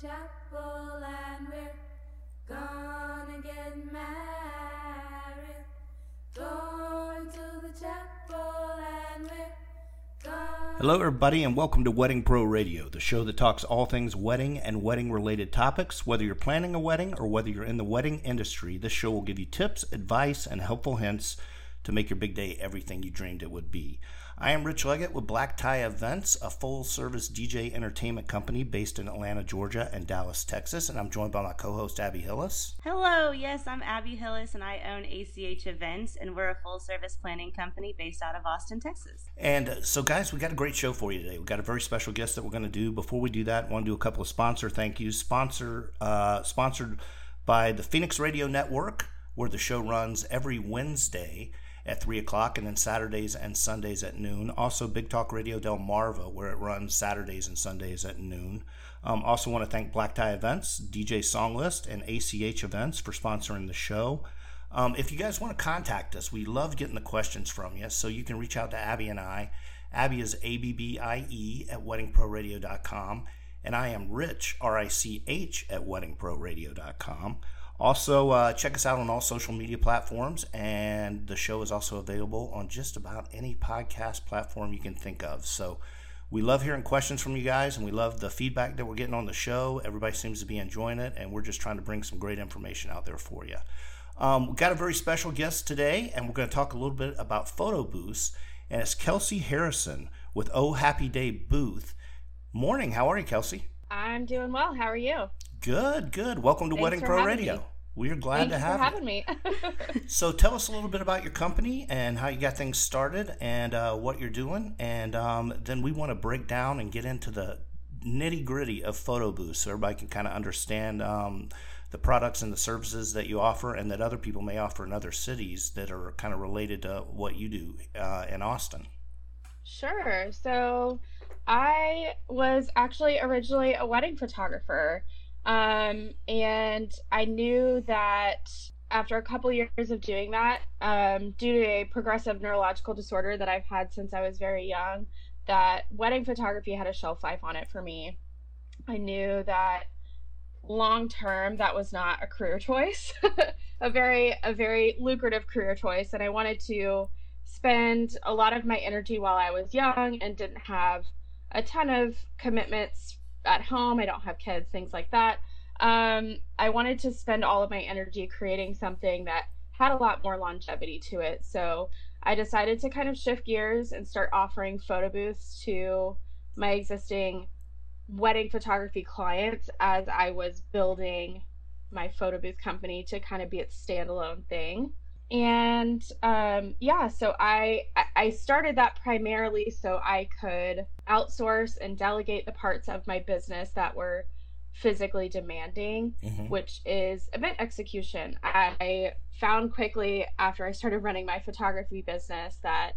chapel and we're gonna get married. Going to the chapel and we're Hello, everybody, and welcome to Wedding Pro Radio, the show that talks all things wedding and wedding related topics. Whether you're planning a wedding or whether you're in the wedding industry, this show will give you tips, advice, and helpful hints to make your big day everything you dreamed it would be. I am Rich Leggett with Black Tie Events, a full service DJ entertainment company based in Atlanta, Georgia, and Dallas, Texas. And I'm joined by my co host, Abby Hillis. Hello, yes, I'm Abby Hillis, and I own ACH Events, and we're a full service planning company based out of Austin, Texas. And uh, so, guys, we got a great show for you today. We got a very special guest that we're going to do. Before we do that, I want to do a couple of sponsor thank yous. Sponsor, uh, sponsored by the Phoenix Radio Network, where the show runs every Wednesday at 3 o'clock and then Saturdays and Sundays at noon. Also, Big Talk Radio Delmarva, where it runs Saturdays and Sundays at noon. Um, also, want to thank Black Tie Events, DJ Songlist, and ACH Events for sponsoring the show. Um, if you guys want to contact us, we love getting the questions from you. So you can reach out to Abby and I. Abby is A B B I E at weddingproradio.com. And I am Rich, R I C H, at weddingproradio.com. Also, uh, check us out on all social media platforms, and the show is also available on just about any podcast platform you can think of. So, we love hearing questions from you guys, and we love the feedback that we're getting on the show. Everybody seems to be enjoying it, and we're just trying to bring some great information out there for you. Um, we've got a very special guest today, and we're going to talk a little bit about photo booths. And it's Kelsey Harrison with Oh Happy Day Booth. Morning. How are you, Kelsey? I'm doing well. How are you? Good, good. Welcome to Thanks Wedding Pro Radio. me. We're glad Thanks to have for having you. me. So tell us a little bit about your company and how you got things started and uh, what you're doing, and um, then we want to break down and get into the nitty gritty of photo booths so everybody can kind of understand um, the products and the services that you offer and that other people may offer in other cities that are kind of related to what you do uh, in Austin. sure. So, I was actually originally a wedding photographer. Um, and I knew that after a couple years of doing that, um, due to a progressive neurological disorder that I've had since I was very young, that wedding photography had a shelf life on it for me. I knew that long term that was not a career choice, a very a very lucrative career choice, and I wanted to spend a lot of my energy while I was young and didn't have a ton of commitments at home. I don't have kids, things like that. Um, I wanted to spend all of my energy creating something that had a lot more longevity to it. So I decided to kind of shift gears and start offering photo booths to my existing wedding photography clients as I was building my photo booth company to kind of be its standalone thing. And um, yeah, so I I- started that primarily so I could outsource and delegate the parts of my business that were physically demanding, Mhm. which is event execution. I found quickly after I started running my photography business that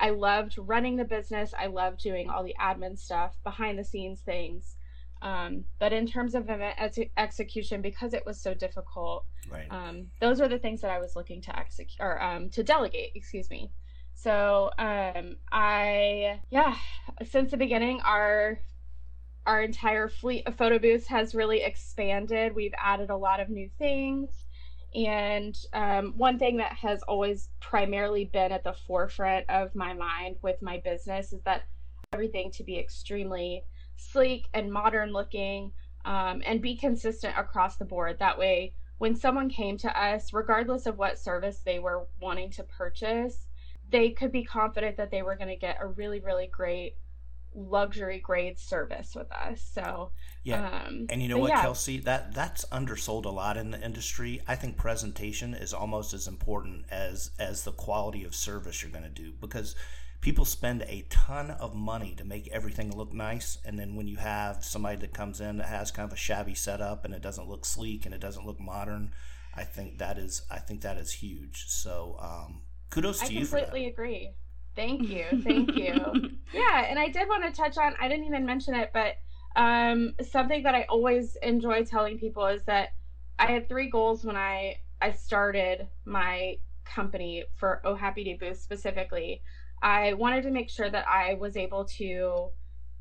I loved running the business. I loved doing all the admin stuff, behind the scenes things. Um, but in terms of event ex- execution, because it was so difficult, Right. um, those are the things that I was looking to execute or um, to delegate. Excuse me. So um, I yeah, since the beginning, our our entire fleet of photo booths has really expanded. We've added a lot of new things. And um, one thing that has always primarily been at the forefront of my mind with my business is that everything to be extremely sleek and modern looking um, and be consistent across the board. That way, when someone came to us, regardless of what service they were wanting to purchase, they could be confident that they were going to get a really, really great luxury grade service with us. So, Yeah. um, And you know what, yeah, Kelsey? That that's undersold a lot in the industry. I think presentation is almost as important as as the quality of service you're going to do because people spend a ton of money to make everything look nice, and then when you have somebody that comes in that has kind of a shabby setup and it doesn't look sleek and it doesn't look modern, I think that is I think that is huge. So um, kudos I to you for that. completely agree. Thank you. Thank you. yeah, and I did want to touch on, I didn't even mention it, but um, something that I always enjoy telling people is that I had three goals when I, I started my company for Oh Happy Day Booth specifically. I wanted to make sure that I was able to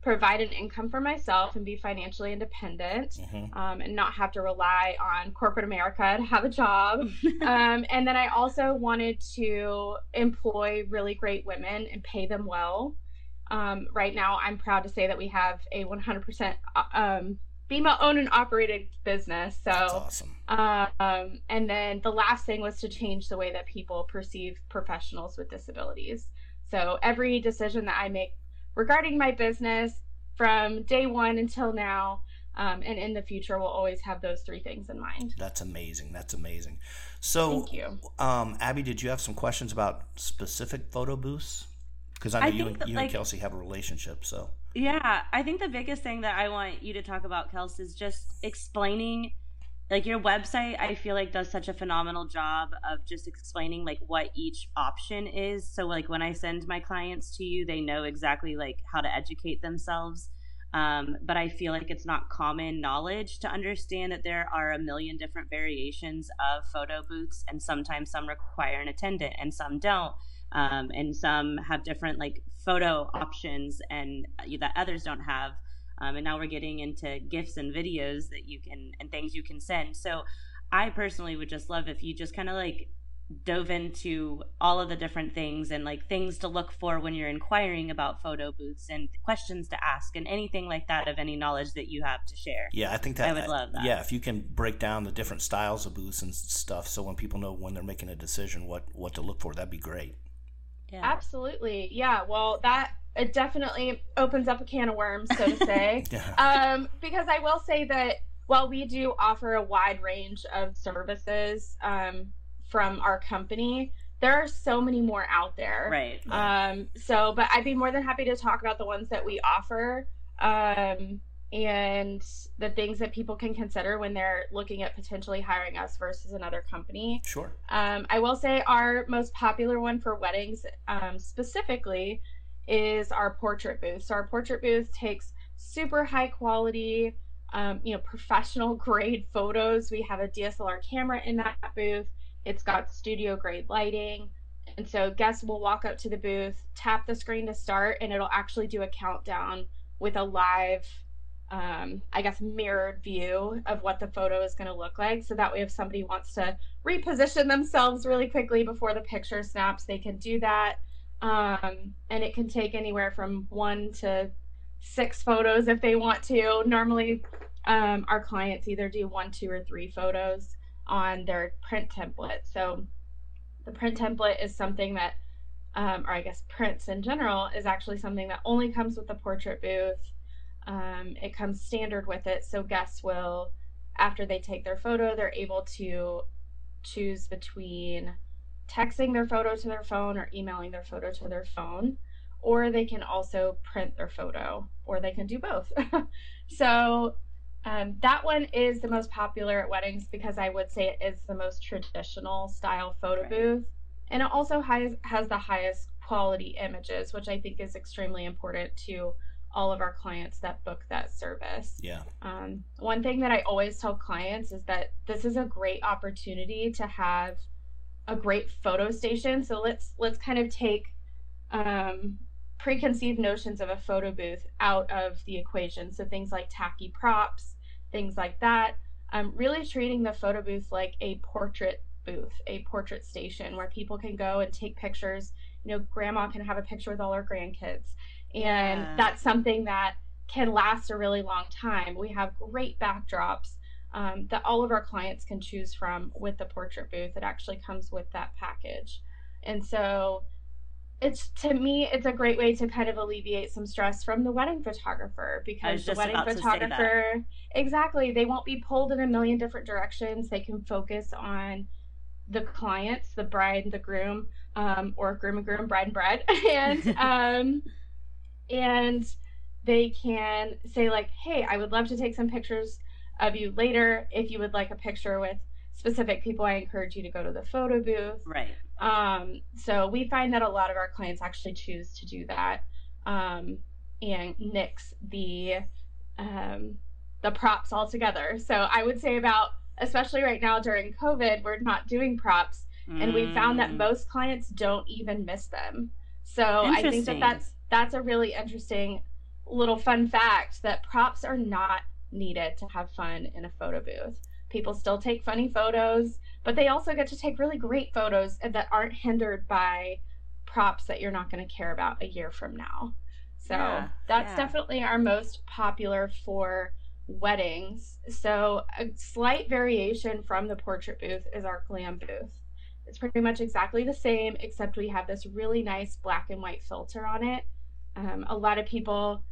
provide an income for myself and be financially independent Mm-hmm. um, and not have to rely on corporate America to have a job. um, and then I also wanted to employ really great women and pay them well. Um, right now, I'm proud to say that we have a 100% uh, um, female owned and operated business. That's So, awesome. um, and then the last thing was to change the way that people perceive professionals with disabilities. So every decision that I make regarding my business from day one until now um, and in the future will always have those three things in mind. That's amazing. That's amazing. So, Thank you. um, Abby, did you have some questions about specific photo booths? Because I know I you and that, you like- and Kelsey have a relationship. So, Yeah, I think the biggest thing that I want you to talk about, Kelsey, is just explaining like your website I feel like does such a phenomenal job of just explaining like what each option is. So like when I send my clients to you, they know exactly like how to educate themselves. Um, but I feel like it's not common knowledge to understand that there are a million different variations of photo booths, and sometimes some require an attendant and some don't um, and some have different like photo options and uh, that others don't have um, and now we're getting into gifts and videos that you can and things you can send so i personally would just love if you just kind of like dove into all of the different things and like things to look for when you're inquiring about photo booths and questions to ask and anything like that of any knowledge that you have to share yeah, I think that I would love that. Yeah, if you can break down the different styles of booths and stuff, so when people know when they're making a decision what what to look for, that'd be great. yeah Absolutely. Yeah. Well, that it definitely opens up a can of worms, so to say. Yeah. um, because I will say that while we do offer a wide range of services um, from our company, there are so many more out there. right Um, so, but I'd be more than happy to talk about the ones that we offer um, and the things that people can consider when they're looking at potentially hiring us versus another company. Sure. Um, I will say our most popular one for weddings um, specifically is our portrait booth. So our portrait booth takes super high quality, um, you know, professional grade photos. We have a DSLR camera in that booth. It's got studio grade lighting. And so guests will walk up to the booth, tap the screen to start, and it'll actually do a countdown with a live um, I guess, mirrored view of what the photo is going to look like. So that way, if somebody wants to reposition themselves really quickly before the picture snaps, they can do that. Um, and it can take anywhere from one to six photos if they want to. Normally, um, our clients either do one, two, or three photos on their print template. So the print template is something that, um, or I guess prints in general, is actually something that only comes with the portrait booth. Um, it comes standard with it, so guests will, after they take their photo, they're able to choose between texting their photo to their phone or emailing their photo to their phone, or they can also print their photo, or they can do both. so um, that one is the most popular at weddings because I would say it is the most traditional style photo Right. booth, and it also has has the highest quality images, which I think is extremely important to all of our clients that book that service. Yeah. Um, one thing that I always tell clients is that this is a great opportunity to have a great photo station. So let's let's kind of take um, preconceived notions of a photo booth out of the equation. So things like tacky props, things like that. Um, really treating the photo booth like a portrait booth, a portrait station where people can go and take pictures. You know, grandma can have a picture with all her grandkids and Yeah. that's something that can last a really long time. We have great backdrops um, that all of our clients can choose from with the portrait booth. It actually comes with that package, and so it's to me it's a great way to kind of alleviate some stress from the wedding photographer because the wedding about to say that. photographer exactly they won't be pulled in a million different directions. They can focus on the clients, the bride, and the groom, um, or groom and groom, bride and bride, and um, and they can say like hey i would love to take some pictures of you later if you would like a picture with specific people. I encourage you to go to the photo booth. Right. Um, so we find that a lot of our clients actually choose to do that. Um, and nix the um, the props altogether so i would say about especially right now during covid we're not doing props. And we found that Mm. most clients don't even miss them. So I think that that's that's a really interesting little fun fact that props are not needed to have fun in a photo booth. People still take funny photos, but they also get to take really great photos that aren't hindered by props that you're not going to care about a year from now. So Yeah, that's yeah. definitely our most popular for weddings. So a slight variation from the portrait booth is our glam booth. It's pretty much exactly the same, except we have this really nice black and white filter on it. Um, a lot of people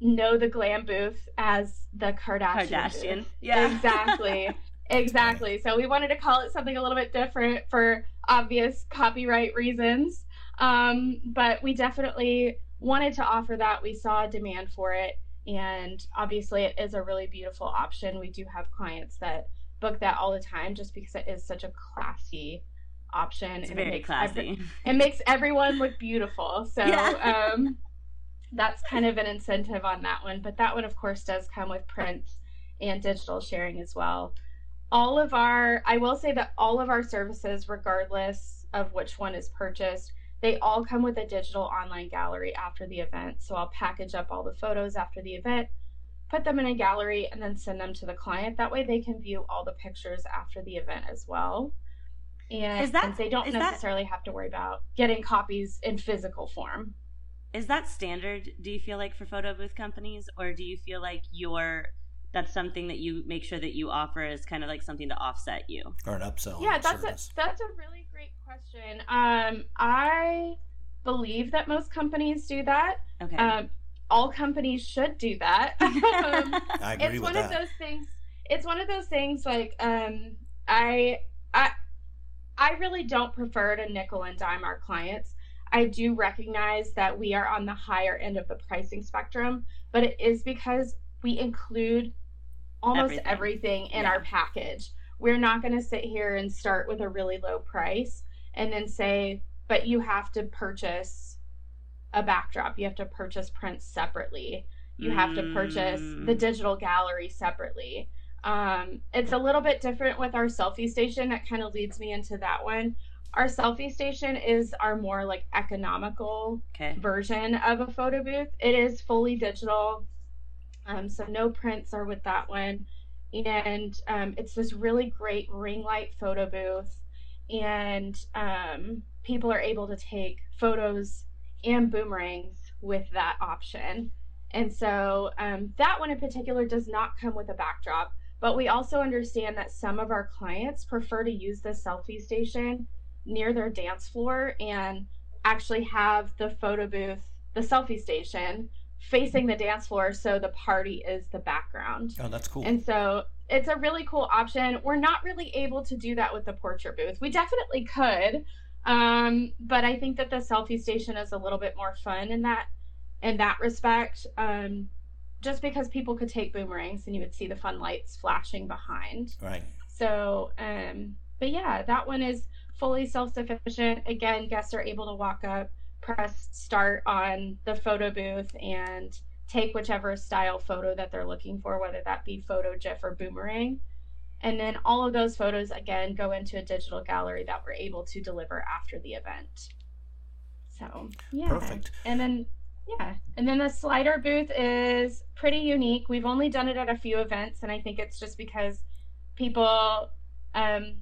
know the glam booth as the Kardashian. Kardashian. booth. Yeah. Exactly. exactly. So we wanted to call it something a little bit different for obvious copyright reasons. Um, but we definitely wanted to offer that. We saw a demand for it. And obviously, it is a really beautiful option. We do have clients that book that all the time just because it is such a classy option. It's and it very makes every- classy. it makes everyone look beautiful. So Yeah. um, that's kind of an incentive on that one. But that one, of course, does come with prints and digital sharing as well. All of our, I will say that all of our services, regardless of which one is purchased, they all come with a digital online gallery after the event. So I'll package up all the photos after the event, put them in a gallery, and then send them to the client. That way they can view all the pictures after the event as well. And that- they don't is that- necessarily have to worry about getting copies in physical form. Is that standard? Do you feel like for photo booth companies, or do you feel like you're that's something that you make sure that you offer is kind of like something to offset you? or an upsell. yeah that's service. a that's a really great question um i believe that most companies do that Okay. um all companies should do that um, I agree it's with one that. of those things it's one of those things like um i i i really don't prefer to nickel and dime our clients i do recognize that we are on the higher end of the pricing spectrum but it is because we include almost Everything. everything, in Yeah. our package we're not going to sit here and start with a really low price and then say but you have to purchase a backdrop you have to purchase prints separately you have to purchase the Mm. digital gallery separately. Um, it's a little bit different with our selfie station. That kind of leads me into that one. Our selfie station is our more like economical okay. version of a photo booth. It is fully digital, um, so no prints are with that one. And um, it's this really great ring light photo booth, and um, people are able to take photos and boomerangs with that option. And so um, that one in particular does not come with a backdrop, but we also understand that some of our clients prefer to use the selfie station near their dance floor and actually have the photo booth, the selfie station, facing the dance floor so the party is the background. Oh, that's cool. And so it's a really cool option. We're not really able to do that with the portrait booth. We definitely could, um, but I think that the selfie station is a little bit more fun in that in that respect. Um, just because people could take boomerangs and you would see the fun lights flashing behind. right. So, um, but yeah, that one is fully self sufficient. Again, guests are able to walk up, press start on the photo booth, and take whichever style photo that they're looking for, whether that be photo, GIF, or boomerang. And then all of those photos, again, go into a digital gallery that we're able to deliver after the event. So, yeah. Perfect. And then, yeah. And then the slider booth is pretty unique. We've only done it at a few events, and I think it's just because people um,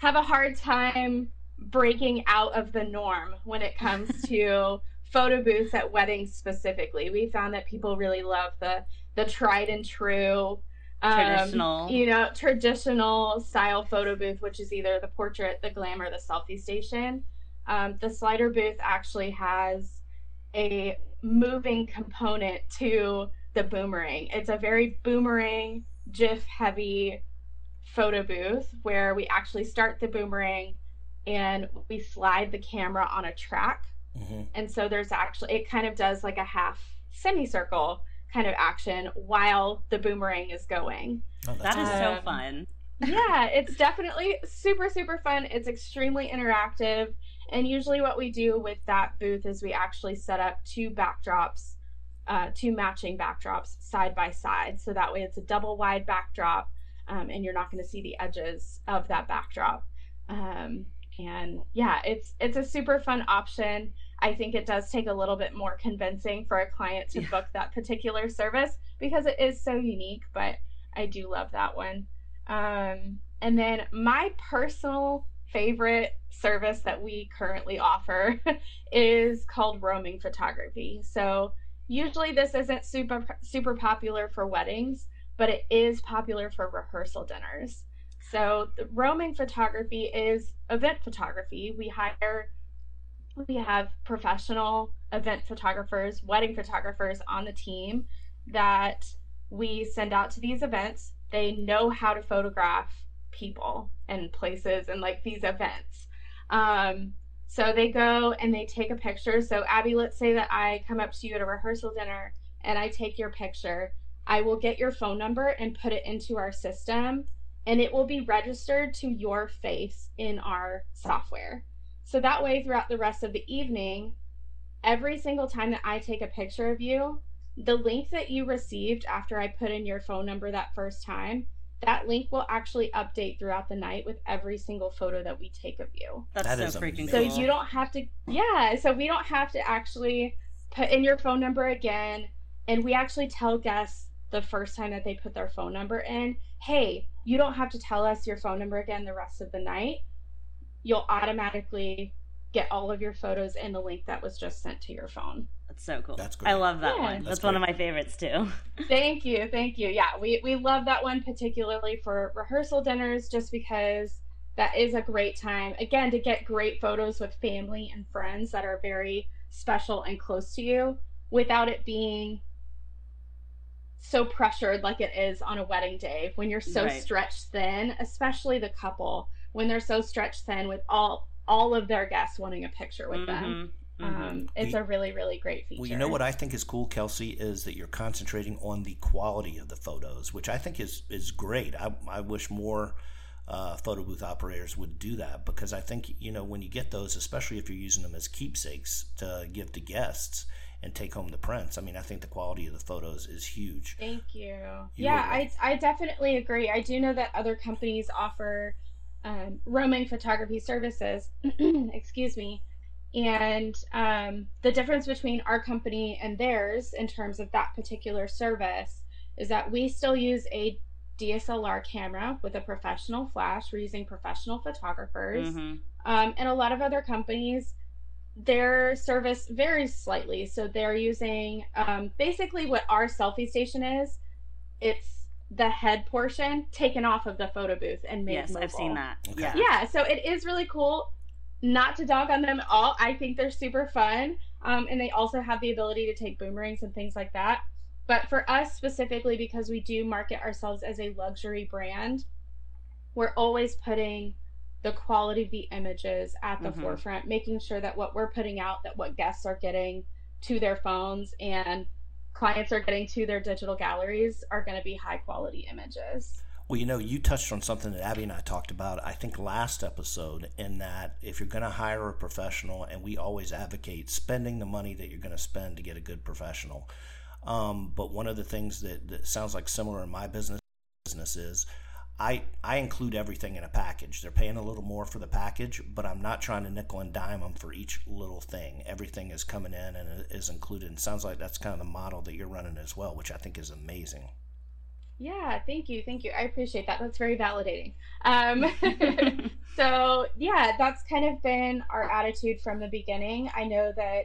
have a hard time breaking out of the norm when it comes to photo booths at weddings specifically. We found that people really love the the tried and true um, Traditional. you know, traditional style photo booth, which is either the portrait, the glam, or the selfie station. Um, the slider booth actually has a moving component to the boomerang. It's a very boomerang, GIF heavy photo booth where we actually start the boomerang and we slide the camera on a track. hmm And so there's actually, it kind of does like a half semicircle kind of action while the boomerang is going. Oh, that's That is cool. so Um, fun. yeah, it's definitely super, super fun. It's extremely interactive. And usually, what we do with that booth is we actually set up two backdrops, uh, two matching backdrops side by side. So that way, it's a double wide backdrop, um, and you're not going to see the edges of that backdrop. Um, and yeah, it's it's a super fun option. I think it does take a little bit more convincing for a client to Yeah. book that particular service because it is so unique, but I do love that one. Um, and then my personal favorite service that we currently offer is called roaming photography. So usually this isn't super super popular for weddings, but it is popular for rehearsal dinners. So the roaming photography is event photography. We hire we have professional event photographers, wedding photographers on the team that we send out to these events. They know how to photograph people and places and like these events. Um, so they go and they take a picture. So, Abby, let's say that I come up to you at a rehearsal dinner and I take your picture. I will get your phone number and put it into our system, and it will be registered to your face in our software. So that way, throughout the rest of the evening, every single time that I take a picture of you, the link that you received after I put in your phone number that first time, that link will actually update throughout the night with every single photo that we take of you. That's That so is freaking amazing. So you don't have to, yeah. So we don't have to actually put in your phone number again. And we actually tell guests the first time that they put their phone number in, hey, you don't have to tell us your phone number again the rest of the night. You'll automatically get all of your photos in the link that was just sent to your phone. That's so cool. That's great. I love that Yeah. one. That's That's, one of my favorites too. Thank you, thank you. Yeah, we we love that one particularly for rehearsal dinners, just because that is a great time again to get great photos with family and friends that are very special and close to you, without it being so pressured like it is on a wedding day when you're so Right. stretched thin, especially the couple when they're so stretched thin with all all of their guests wanting a picture with them. Mhm, mhm. Um, it's We- a really really great feature. Well, you know what I think is cool, Kelsey, is that you're concentrating on the quality of the photos, which I think is is great. I, I wish more uh, photo booth operators would do that because I think you know when you get those, especially if you're using them as keepsakes to give to guests and take home the prints. I mean, I think the quality of the photos is huge. Thank you. You yeah, are I, I definitely agree. I do know that other companies offer um, roaming photography services. excuse me. And um, the difference between our company and theirs in terms of that particular service is that we still use a DSLR camera with a professional flash. We're using professional photographers. Mhm. Um, and a lot of other companies, their service varies slightly. So they're using um, basically what our selfie station is. It's the head portion taken off of the photo booth and made Yes, I've seen that. Okay. Yeah. Yeah, so it is really cool. Not to dog on them at all. I think they're super fun. Um, and they also have the ability to take boomerangs and things like that. But for us specifically, because we do market ourselves as a luxury brand, we're always putting the quality of the images at the Mhm. forefront, making sure that what we're putting out, that what guests are getting to their phones and clients are getting to their digital galleries are going to be high quality images. Well, you know, you touched on something that Abby and I talked about, I think, last episode, in that if you're going to hire a professional, and we always advocate spending the money that you're going to spend to get a good professional. Um, but one of the things that, that sounds like similar in my business business is I, I include everything in a package. They're paying a little more for the package, but I'm not trying to nickel and dime them for each little thing. Everything is coming in and is included. And sounds like that's kind of the model that you're running as well, which I think is amazing. Yeah, thank you, thank you. I appreciate that. That's very validating. Um, so yeah, that's kind of been our attitude from the beginning. I know that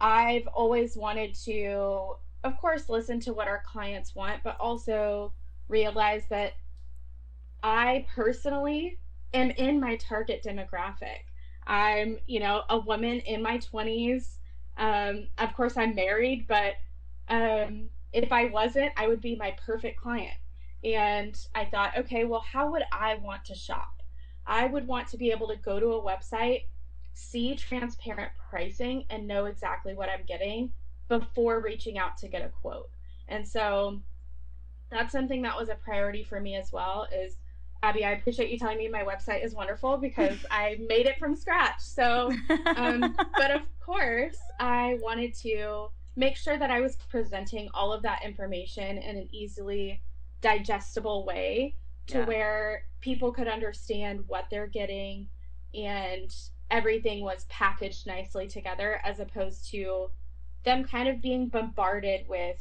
I've always wanted to, of course, listen to what our clients want, but also realize that I personally am in my target demographic. I'm, you know, a woman in my 20s. Um, of course, I'm married, but um, if I wasn't, I would be my perfect client. And I thought, okay, well, how would I want to shop? I would want to be able to go to a website, see transparent pricing, and know exactly what I'm getting before reaching out to get a quote. And so that's something that was a priority for me as well is Abby, I appreciate you telling me my website is wonderful because I made it from scratch. So um, but of course, I wanted to make sure that I was presenting all of that information in an easily digestible way to Yeah. where people could understand what they're getting and everything was packaged nicely together as opposed to them kind of being bombarded with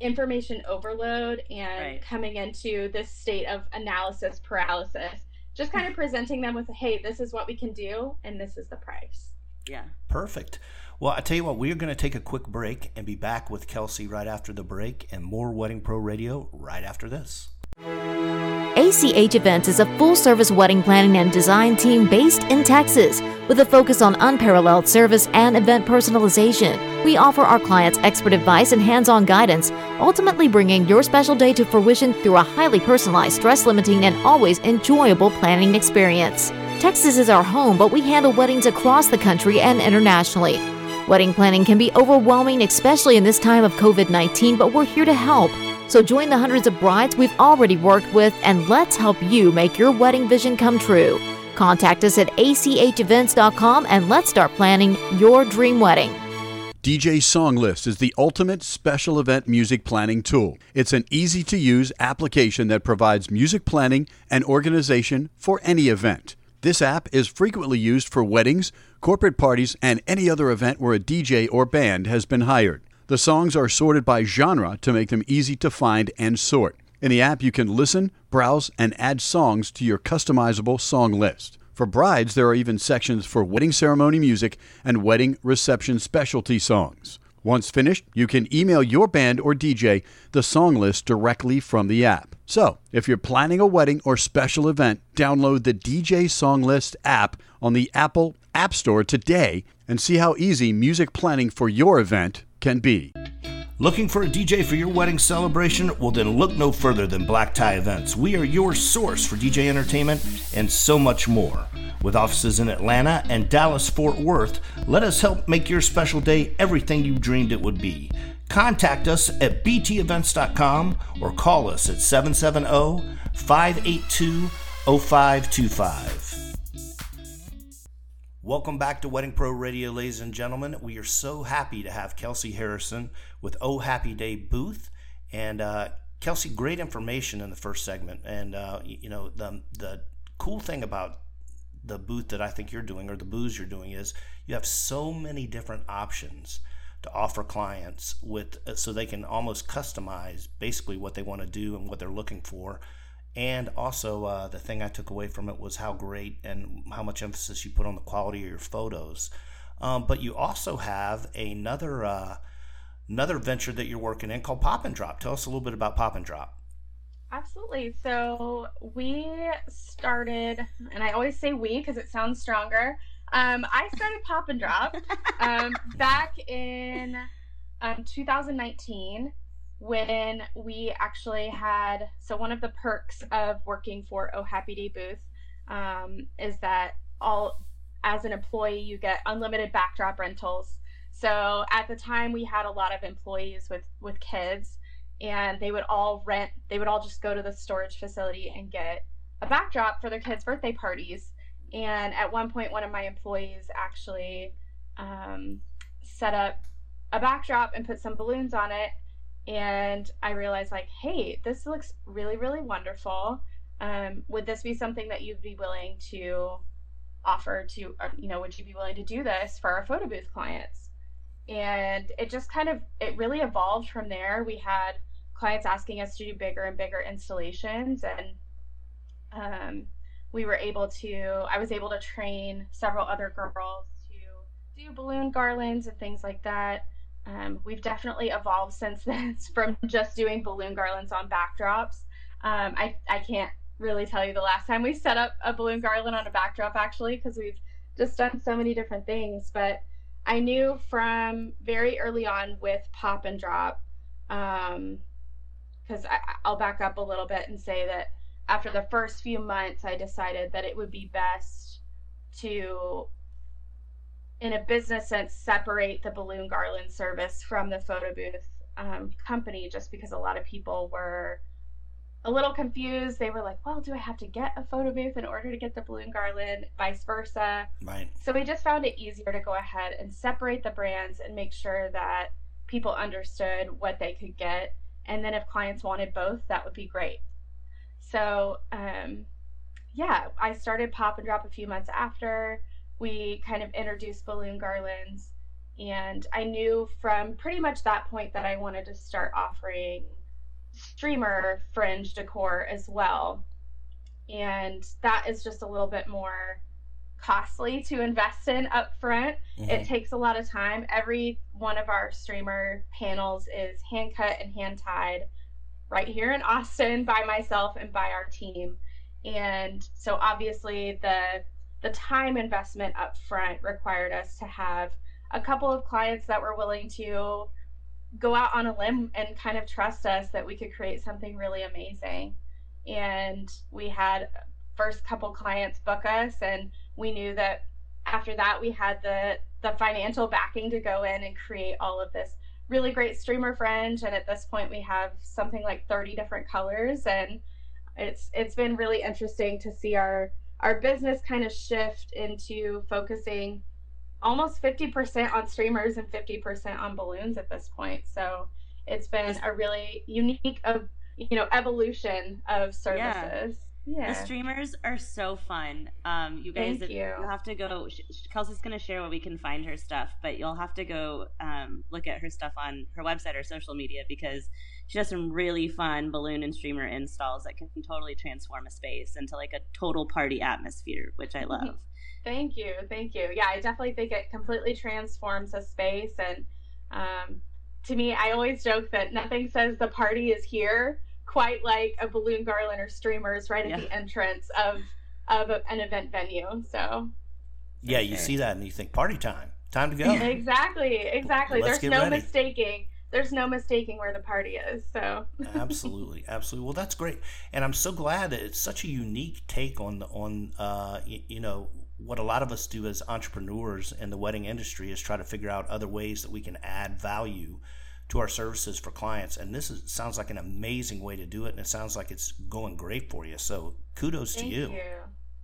information overload and Right. coming into this state of analysis paralysis. Just kind of mm. presenting them with, hey, this is what we can do, and this is the price. Yeah. Perfect. Well, I tell you what, we're going to take a quick break and be back with Kelsey right after the break and more Wedding Pro Radio right after this. ACH Events is a full service wedding planning and design team based in Texas with a focus on unparalleled service and event personalization. We offer our clients expert advice and hands on guidance, ultimately bringing your special day to fruition through a highly personalized, stress limiting, and always enjoyable planning experience. Texas is our home, but we handle weddings across the country and internationally. Wedding planning can be overwhelming, especially in this time of COVID 19, but we're here to help. So join the hundreds of brides we've already worked with and let's help you make your wedding vision come true. Contact us at achevents.com and let's start planning your dream wedding. DJ Songlist is the ultimate special event music planning tool. It's an easy to use application that provides music planning and organization for any event. This app is frequently used for weddings, corporate parties, and any other event where a DJ or band has been hired. The songs are sorted by genre to make them easy to find and sort. In the app, you can listen, browse, and add songs to your customizable song list. For brides, there are even sections for wedding ceremony music and wedding reception specialty songs. Once finished, you can email your band or DJ the song list directly from the app. So, if you're planning a wedding or special event, download the DJ Song List app on the Apple App Store today and see how easy music planning for your event can be. Looking for a DJ for your wedding celebration? Well, then look no further than Black Tie Events. We are your source for DJ entertainment and so much more. With offices in Atlanta and Dallas Fort Worth, let us help make your special day everything you dreamed it would be. Contact us at btevents.com or call us at 770 582 0525. Welcome back to Wedding Pro Radio, ladies and gentlemen. We are so happy to have Kelsey Harrison with Oh Happy Day booth. And uh, Kelsey, great information in the first segment. And uh, you know the the cool thing about the booth that I think you're doing or the booths you're doing is you have so many different options to offer clients with uh, so they can almost customize basically what they want to do and what they're looking for. And also, uh, the thing I took away from it was how great and how much emphasis you put on the quality of your photos. Um, but you also have another uh, another venture that you're working in called Pop and Drop. Tell us a little bit about Pop and Drop. Absolutely. So we started, and I always say we because it sounds stronger. Um, I started Pop and Drop um, back in um, 2019 when we actually had. So one of the perks of working for Oh Happy Day booth um, is that all as an employee you get unlimited backdrop rentals. So at the time we had a lot of employees with with kids and they would all rent they would all just go to the storage facility and get a backdrop for their kids birthday parties and at one point one of my employees actually um, set up a backdrop and put some balloons on it and i realized like hey this looks really really wonderful. Um, would this be something that you'd be willing to offer to you know would you be willing to do this for our photo booth clients? And it just kind of it really evolved from there. We had clients asking us to do bigger and bigger installations and um, we were able to i was able to train several other girls to do balloon garlands and things like that um, we've definitely evolved since then from just doing balloon garlands on backdrops. Um, I, I can't really tell you the last time we set up a balloon garland on a backdrop actually because we've just done so many different things but i knew from very early on with pop and drop um, because I'll back up a little bit and say that after the first few months, I decided that it would be best to, in a business sense, separate the balloon garland service from the photo booth um, company just because a lot of people were a little confused. They were like, well, do I have to get a photo booth in order to get the balloon garland? Vice versa. Right. So we just found it easier to go ahead and separate the brands and make sure that people understood what they could get. And then if clients wanted both, that would be great. So, um, yeah, I started Pop and Drop a few months after. We kind of introduced balloon garlands. And I knew from pretty much that point that I wanted to start offering streamer fringe decor as well. And that is just a little bit more costly to invest in up front. Mhm. It takes a lot of time. Every one of our streamer panels is hand cut and hand tied right here in Austin by myself and by our team. And so obviously the the time investment up front required us to have a couple of clients that were willing to go out on a limb and kind of trust us that we could create something really amazing. And we had first couple clients book us and we knew that after that we had the the financial backing to go in and create all of this really great streamer fringe and at this point we have something like 30 different colors and it's it's been really interesting to see our our business kind of shift into focusing almost 50% on streamers and 50% on balloons at this point so it's been a really unique of you know evolution of services yeah, The streamers are so fun. Um, you guys, Thank you. will have to go. Kelsey's going to share where we can find her stuff, but you'll have to go um, look at her stuff on her website or social media because she does some really fun balloon and streamer installs that can totally transform a space into like a total party atmosphere, which I love. Thank you, thank you. Yeah, I definitely think it completely transforms a space, and um, to me, I always joke that nothing says the party is here quite like a balloon garland or streamers right at Yeah. the entrance of of a, an event venue. So Yeah, you see that and you think party time. Time to go. exactly, exactly. Let's There's no ready. mistaking. There's no mistaking where the party is. So absolutely, absolutely. Well, that's great, and I'm so glad that it's such a unique take on the on uh, y- you know what a lot of us do as entrepreneurs in the wedding industry is try to figure out other ways that we can add value to our services for clients, and this is, sounds like an amazing way to do it, and it sounds like it's going great for you. So kudos thank to you. Thank you.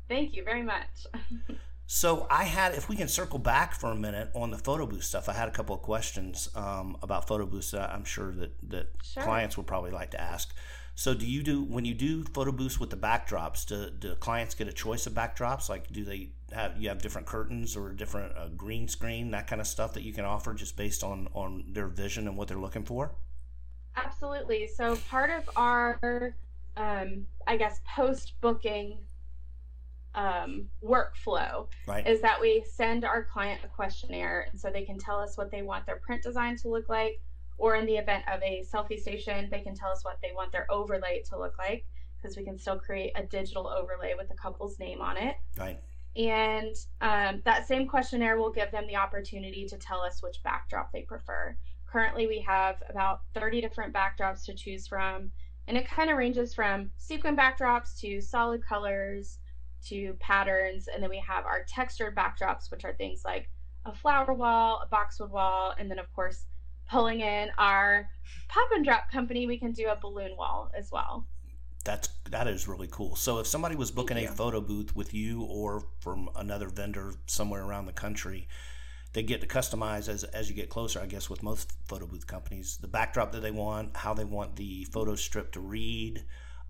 Thank you very much. So I had, if we can circle back for a minute on the photo booth stuff, I had a couple of questions um, about photo booths that I'm sure that that Sure. clients would probably like to ask. So do you do when you do photo booths with the backdrops? Do, do clients get a choice of backdrops? Like, do they have you have different curtains or different uh, green screen that kind of stuff that you can offer just based on on their vision and what they're looking for? Absolutely. So part of our, um, I guess, post booking um, workflow Right. is that we send our client a questionnaire, and so they can tell us what they want their print design to look like, or in the event of a selfie station, they can tell us what they want their overlay to look like, because we can still create a digital overlay with the couple's name on it. right. And um, that same questionnaire will give them the opportunity to tell us which backdrop they prefer. Currently, we have about 30 different backdrops to choose from, and it kind of ranges from sequin backdrops to solid colors to patterns. And then we have our textured backdrops, which are things like a flower wall, a boxwood wall, and then, of course, pulling in our pop and drop company, we can do a balloon wall as well. That's that is really cool. So if somebody was booking a photo booth with you or from another vendor somewhere around the country, they get to customize as as you get closer. I guess with most photo booth companies, the backdrop that they want, how they want the photo strip to read,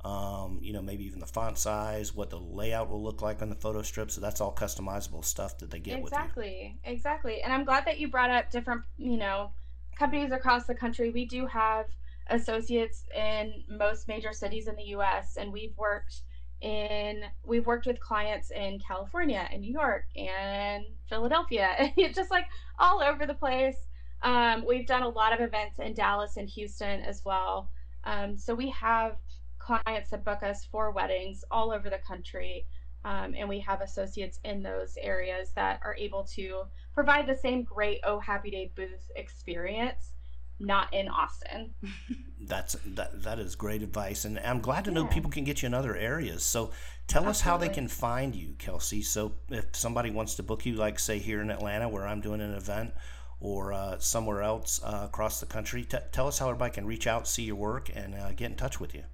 um, you know, maybe even the font size, what the layout will look like on the photo strip. So that's all customizable stuff that they get with you. exactly exactly and i'm glad that you brought up different you know companies across the country we do have associates in most major cities in the us and we've worked in we've worked with clients in california and new york and philadelphia just like all over the place um, we've done a lot of events in dallas and houston as well um, so we have clients that book us for weddings all over the country um, and we have associates in those areas that are able to provide the same great Oh Happy Day booth experience, not in Austin. That's that that is great advice, and I'm glad to know people can get you in other areas. So tell us how they can find you, Kelsey. So if somebody wants to book you, like say here in Atlanta, where I'm doing an event, or uh, somewhere else uh, across the country, t- tell us how everybody can reach out, see your work, and uh, get in touch with you.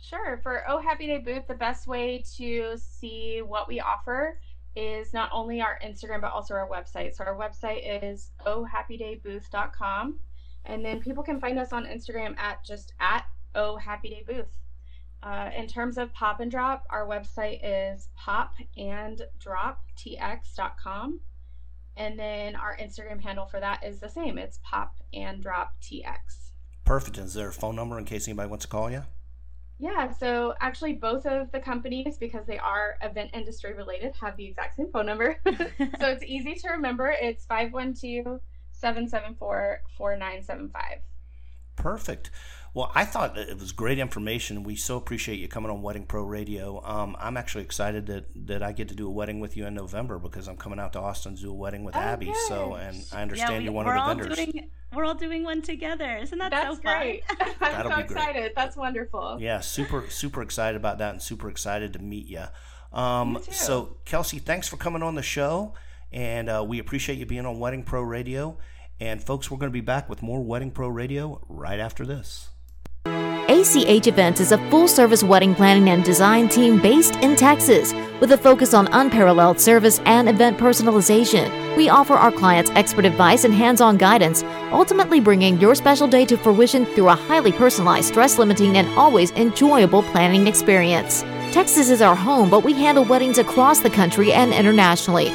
Sure. For Oh Happy Day booth, the best way to see what we offer is not only our Instagram but also our website. So our website is ohhappydaybooth.com, and then people can find us on Instagram at just at Oh Happy Day Booth. Uh, in terms of Pop and Drop, our website is popanddroptx.com. And then our Instagram handle for that is the same. It's pop and drop tx. Perfect. Is there a phone number in case anybody wants to call you? Yeah, so actually, both of the companies, because they are event industry related, have the exact same phone number. so it's easy to remember. It's 512 774 4975. Perfect. Well, I thought that it was great information. We so appreciate you coming on Wedding Pro Radio. Um, I'm actually excited that, that I get to do a wedding with you in November because I'm coming out to Austin to do a wedding with Oh, Abby. So, and I understand yeah, we, you're one we're of the vendors. doing we're all doing one together. Isn't that That's so fun? great. I'm That'll so be great. excited. That's wonderful. Yeah, super super excited about that and super excited to meet you. Um, Me too. so, Kelsey, thanks for coming on the show, and uh, we appreciate you being on Wedding Pro Radio. And folks, we're going to be back with more Wedding Pro Radio right after this. ACH Events is a full service wedding planning and design team based in Texas with a focus on unparalleled service and event personalization. We offer our clients expert advice and hands on guidance, ultimately bringing your special day to fruition through a highly personalized, stress limiting, and always enjoyable planning experience. Texas is our home, but we handle weddings across the country and internationally.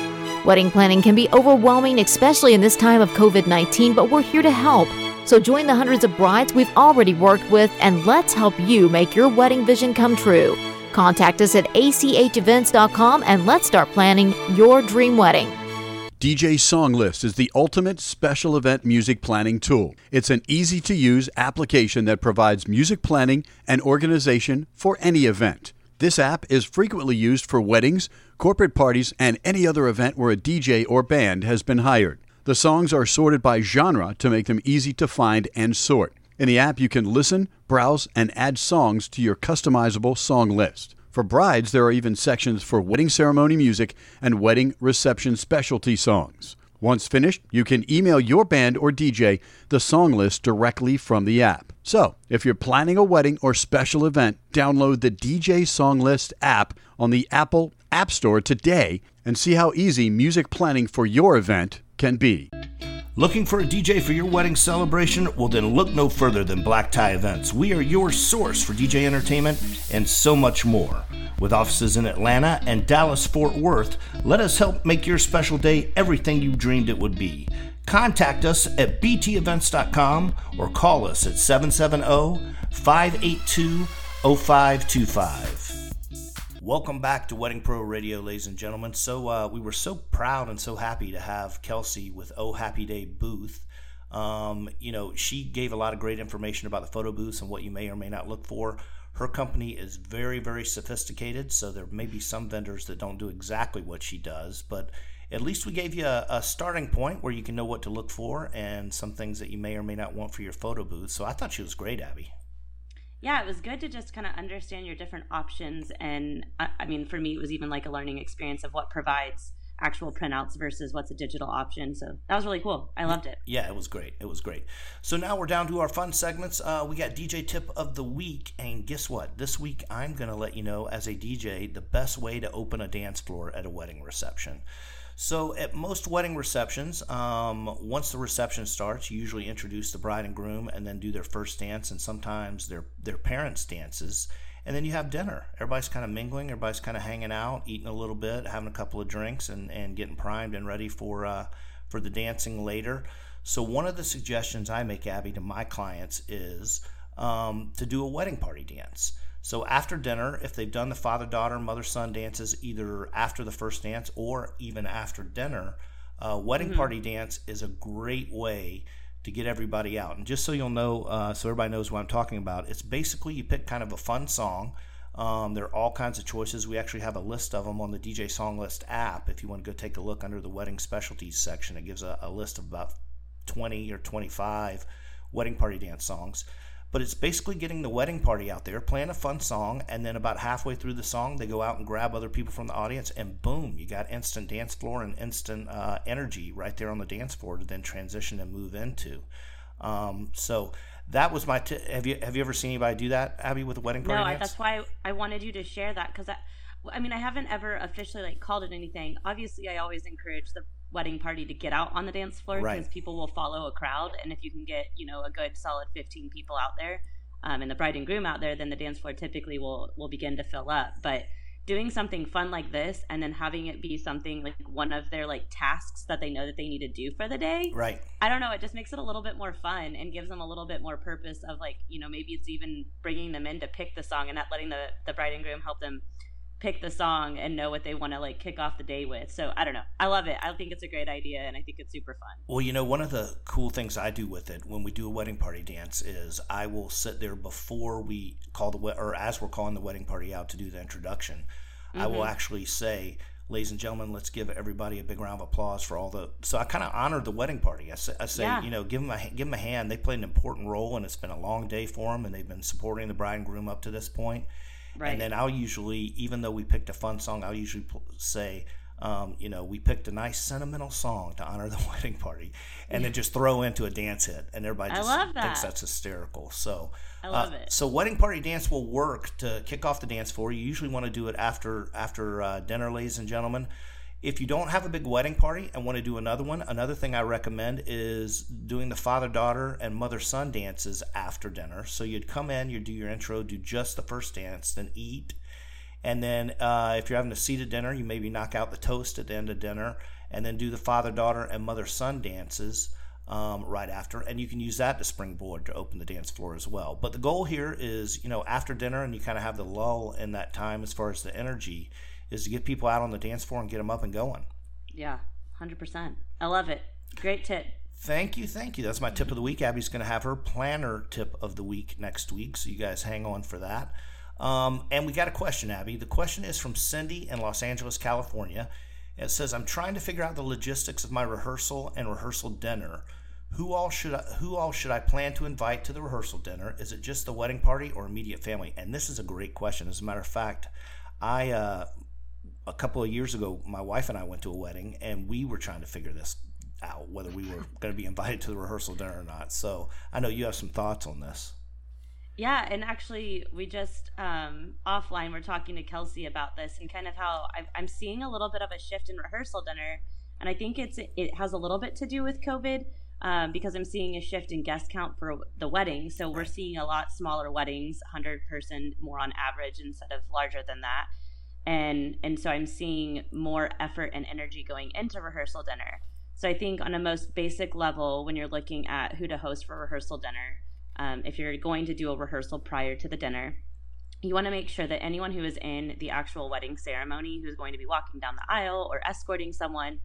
Wedding planning can be overwhelming, especially in this time of COVID 19, but we're here to help. So join the hundreds of brides we've already worked with and let's help you make your wedding vision come true. Contact us at achevents.com and let's start planning your dream wedding. DJ Song List is the ultimate special event music planning tool. It's an easy to use application that provides music planning and organization for any event. This app is frequently used for weddings, corporate parties, and any other event where a DJ or band has been hired. The songs are sorted by genre to make them easy to find and sort. In the app, you can listen, browse, and add songs to your customizable song list. For brides, there are even sections for wedding ceremony music and wedding reception specialty songs. Once finished, you can email your band or DJ the song list directly from the app. So, if you're planning a wedding or special event, download the DJ Song List app on the Apple App Store today and see how easy music planning for your event can be. Looking for a DJ for your wedding celebration? Well, then look no further than Black Tie Events. We are your source for DJ entertainment and so much more. With offices in Atlanta and Dallas Fort Worth, let us help make your special day everything you dreamed it would be. Contact us at btevents.com or call us at 770 582 0525. Welcome back to Wedding Pro Radio, ladies and gentlemen. So uh, we were so proud and so happy to have Kelsey with Oh Happy Day booth. Um, you know, she gave a lot of great information about the photo booths and what you may or may not look for. Her company is very, very sophisticated, so there may be some vendors that don't do exactly what she does, but at least we gave you a, a starting point where you can know what to look for and some things that you may or may not want for your photo booth. So I thought she was great, Abby. Yeah, it was good to just kind of understand your different options. And I, I mean, for me, it was even like a learning experience of what provides actual printouts versus what's a digital option. So that was really cool. I loved it. Yeah, it was great. It was great. So now we're down to our fun segments. Uh, we got DJ tip of the week, and guess what? This week I'm going to let you know, as a DJ, the best way to open a dance floor at a wedding reception. So at most wedding receptions, um, once the reception starts, you usually introduce the bride and groom, and then do their first dance, and sometimes their their parents' dances. And then you have dinner. Everybody's kind of mingling. Everybody's kind of hanging out, eating a little bit, having a couple of drinks, and, and getting primed and ready for uh, for the dancing later. So one of the suggestions I make, Abby, to my clients is um, to do a wedding party dance. So after dinner, if they've done the father daughter, mother son dances either after the first dance or even after dinner, uh, wedding party dance is a great way to get everybody out. And just so you'll know, uh, so everybody knows what I'm talking about, it's basically you pick kind of a fun song. Um, there are all kinds of choices. We actually have a list of them on the DJ Song List app. If you want to go take a look under the wedding specialties section, it gives a, a list of about 20 or 25 wedding party dance songs. But it's basically getting the wedding party out there, playing a fun song, and then about halfway through the song, they go out and grab other people from the audience, and boom, you got instant dance floor and instant uh, energy right there on the dance floor to then transition and move into. Um, so that was my. T- have you have you ever seen anybody do that, Abby, with a wedding party No, I, that's why I wanted you to share that because I, I mean, I haven't ever officially like called it anything. Obviously, I always encourage the wedding party to get out on the dance floor because Right. people will follow a crowd, and if you can get you know a good solid fifteen people out there, um, and the bride and groom out there, then the dance floor typically will will begin to fill up. But doing something fun like this and then having it be something like one of their like tasks that they know that they need to do for the day right i don't know it just makes it a little bit more fun and gives them a little bit more purpose of like you know maybe it's even bringing them in to pick the song and not letting the the bride and groom help them pick the song and know what they want to like kick off the day with. So I don't know. I love it. I think it's a great idea and I think it's super fun. Well, you know, one of the cool things I do with it when we do a wedding party dance is I will sit there before we call the or as we're calling the wedding party out to do the introduction. Mm-hmm. I will mm-hmm. actually say, ladies and gentlemen, let's give everybody a big round of applause for all the. So I kind of honored the wedding party. I say, I say yeah. you know, give them a give them a hand. They played an important role, and it's been a long day for them, and they've been supporting the bride and groom up to this point. Right. And then I'll usually, even though we picked a fun song, I'll usually say, um, you know, we picked a nice sentimental song to honor the wedding party, and then just throw into a dance hit, and everybody just that. thinks that's hysterical. So, I love uh, it. So, wedding party dance will work to kick off the dance floor. You usually want to do it after after uh, dinner, ladies and gentlemen. If you don't have a big wedding party and want to do another one, another thing I recommend is doing the father daughter and mother son dances after dinner. So you'd come in, you'd do your intro, do just the first dance, then eat. And then uh, if you're having a seated dinner, you maybe knock out the toast at the end of dinner and then do the father daughter and mother son dances. Um, right after, and you can use that to springboard to open the dance floor as well. But the goal here is, you know, after dinner, and you kind of have the lull in that time as far as the energy is to get people out on the dance floor and get them up and going. Yeah, 100%. I love it. Great tip. Thank you, thank you. That's my tip of the week. Abby's going to have her planner tip of the week next week, so you guys hang on for that. Um, and we got a question, Abby. The question is from Cindy in Los Angeles, California. It says, "I'm trying to figure out the logistics of my rehearsal and rehearsal dinner. Who all should I, who all should I plan to invite to the rehearsal dinner? Is it just the wedding party or immediate family?" And this is a great question. As a matter of fact, I uh, a couple of years ago, my wife and I went to a wedding, and we were trying to figure this out whether we were going to be invited to the rehearsal dinner or not. So I know you have some thoughts on this. Yeah, and actually, we just um, offline we're talking to Kelsey about this and kind of how i am seeing a little bit of a shift in rehearsal dinner, and I think it's it has a little bit to do with COVID. Um, because I'm seeing a shift in guest count for the wedding. So we're seeing a lot smaller weddings, 100 person more on average instead of larger than that and and so i'm seeing more effort and energy going into rehearsal dinner. So i think on a most basic level when you're looking at who to host for rehearsal dinner um, if you're going to do a rehearsal prior to the dinner you want to make sure that anyone who is in the actual wedding ceremony who's going to be walking down the aisle or escorting someone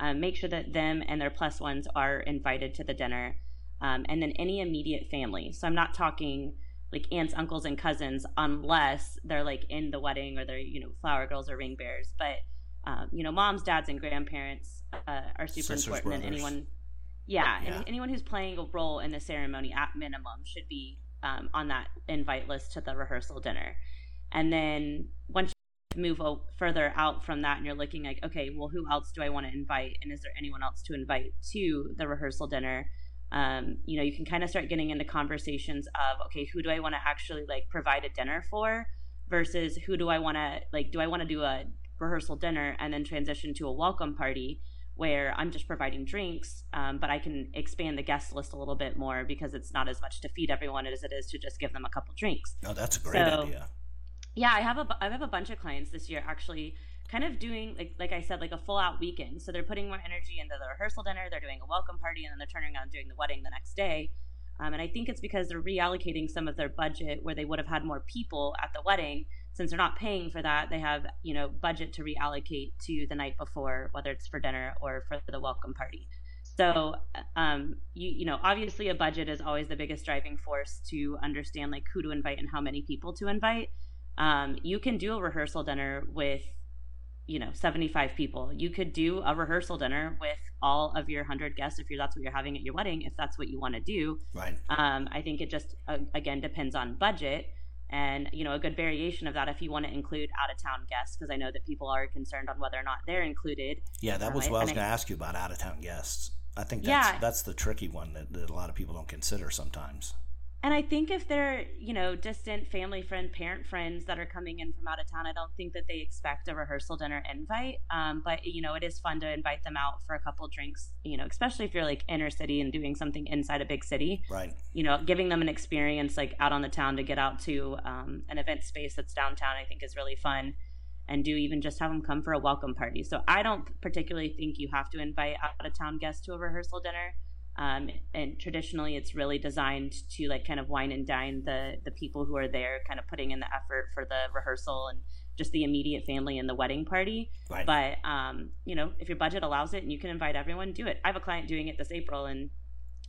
um, make sure that them and their plus ones are invited to the dinner um, and then any immediate family. So i'm not talking like aunts, uncles, and cousins unless they're like in the wedding or they're you know flower girls or ring bearers. But um, you know, moms, dads, and grandparents uh, are super Sisters, important, brothers. and anyone, yeah, yeah. Any, anyone who's playing a role in the ceremony at minimum should be um, on that invite list to the rehearsal dinner. And then once you move further out from that, and you're looking like, okay, well, who else do I want to invite, and is there anyone else to invite to the rehearsal dinner? Um, you know, you can kind of start getting into conversations of, okay, who do I want to actually like provide a dinner for versus who do I want to like, do I want to do a rehearsal dinner and then transition to a welcome party where I'm just providing drinks, um, but I can expand the guest list a little bit more because it's not as much to feed everyone as it is to just give them a couple drinks. Oh, that's a great so, idea. Yeah, I have a I have a bunch of clients this year actually kind of doing like like I said, like a full out weekend. So they're putting more energy into the rehearsal dinner. They're doing a welcome party, and then they're turning around doing the wedding the next day. Um, and I think it's because they're reallocating some of their budget where they would have had more people at the wedding. Since they're not paying for that, they have you know budget to reallocate to the night before, whether it's for dinner or for the welcome party. So, um, you you know, obviously, a budget is always the biggest driving force to understand like who to invite and how many people to invite. Um, you can do a rehearsal dinner with you know 75 people. You could do a rehearsal dinner with all of your 100 guests if you're that's what you're having at your wedding if that's what you want to do. Right. Um, i think it just uh, again depends on budget and you know a good variation of that if you want to include out of town guests because i know that people are concerned on whether or not they're included. Yeah that was um, what i was going to ask you about out of town guests. I think that's yeah. that's the tricky one that, that a lot of people don't consider sometimes And I think if they're, you know, distant family friend, parent friends that are coming in from out of town, I don't think that they expect a rehearsal dinner invite. Um, but, you know, it is fun to invite them out for a couple drinks, you know, especially if you're like inner city and doing something inside a big city. Right. You know, giving them an experience like out on the town to get out to um, an event space that's downtown, I think is really fun. And do even just have them come for a welcome party. So I don't particularly think you have to invite out of town guests to a rehearsal dinner um, and traditionally, it's really designed to like kind of wine and dine the the people who are there, kind of putting in the effort for the rehearsal and just the immediate family and the wedding party. Right. But um, you know, if your budget allows it and you can invite everyone, do it. I have a client doing it this April, and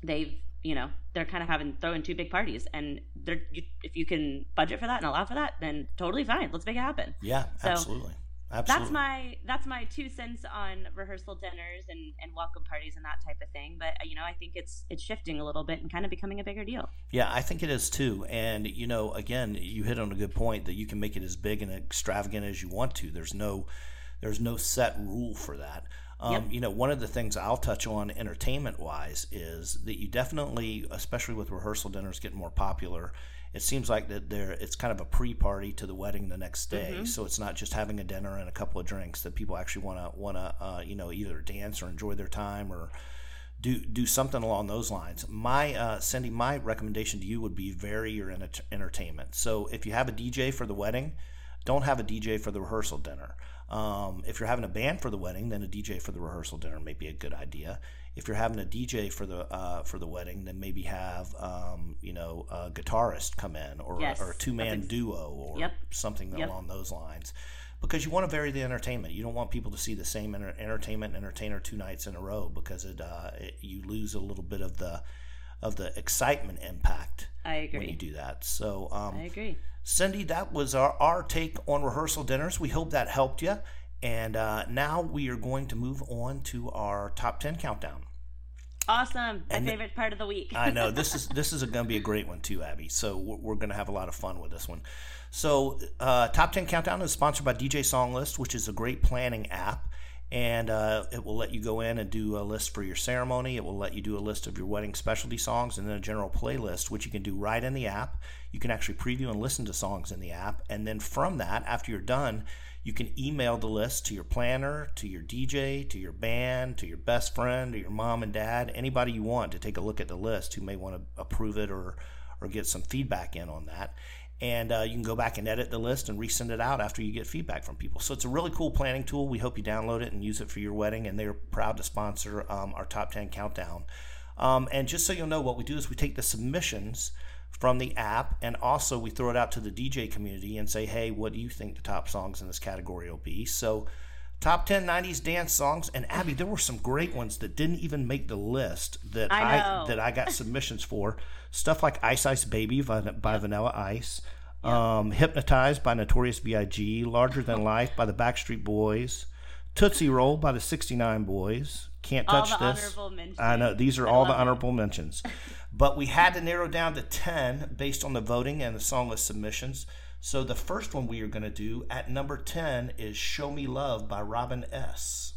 they've you know they're kind of having throwing two big parties, and they're you, if you can budget for that and allow for that, then totally fine. Let's make it happen. Yeah, So, absolutely. Absolutely. That's my that's my two cents on rehearsal dinners and, and welcome parties and that type of thing. But you know, I think it's it's shifting a little bit and kind of becoming a bigger deal. Yeah, I think it is too. And you know, again, you hit on a good point that you can make it as big and extravagant as you want to. There's no there's no set rule for that. Um, Yep. You know, one of the things I'll touch on entertainment wise is that you definitely, especially with rehearsal dinners getting more popular, it seems like that there it's kind of a pre-party to the wedding the next day. So it's not just having a dinner and a couple of drinks that people actually want to want to uh, you know either dance or enjoy their time or do do something along those lines. My uh, Cindy, my recommendation to you would be vary your enter- entertainment. So if you have a DJ for the wedding, don't have a DJ for the rehearsal dinner. Um, if you're having a band for the wedding, then a DJ for the rehearsal dinner may be a good idea. If you're having a DJ for the uh, for the wedding, then maybe have um, you know a guitarist come in or, Yes, or a two man duo or Yep. something Yep. along those lines because you want to vary the entertainment. You don't want people to see the same enter- entertainment entertainer two nights in a row because it, uh, it you lose a little bit of the of the excitement impact I agree. when you do that. So, um, I agree. Cindy, that was our, our take on rehearsal dinners. We hope that helped you. And uh, now we are going to move on to our top ten countdown. Awesome. My And- favorite part of the week. I know this is this is going to be a great one too, Abby. So we're, we're going to have a lot of fun with this one. So uh, top ten countdown is sponsored by DJ Song List, which is a great planning app, and uh, it will let you go in and do a list for your ceremony. It will let you do a list of your wedding specialty songs and then a general playlist, which you can do right in the app. You can actually preview and listen to songs in the app, and then from that, after you're done. You can email the list to your planner, to your DJ, to your band, to your best friend, to your mom and dad, anybody you want to take a look at the list who may want to approve it or, or get some feedback in on that. And uh, you can go back and edit the list and resend it out after you get feedback from people. So it's a really cool planning tool. We hope you download it and use it for your wedding. And they're proud to sponsor um, our top 10 countdown. Um, and just so you'll know, what we do is we take the submissions from the app and also we throw it out to the DJ community and say, hey, what do you think the top songs in this category will be? So, top 10 90s dance songs. And Abby, there were some great ones that didn't even make the list that I I, that I got submissions for. Stuff like Ice Ice Baby by, by Vanilla Ice. Um, Hypnotized by Notorious B.I.G., Larger Than Life by the Backstreet Boys, Tootsie Roll by the 69 Boyz, Can't All Touch This. honorable. I know, these are I all the love it. honorable mentions. But we had to narrow down to 10 based on the voting and the song list submissions. So the first one we are going to do at number 10 is Show Me Love by Robin S.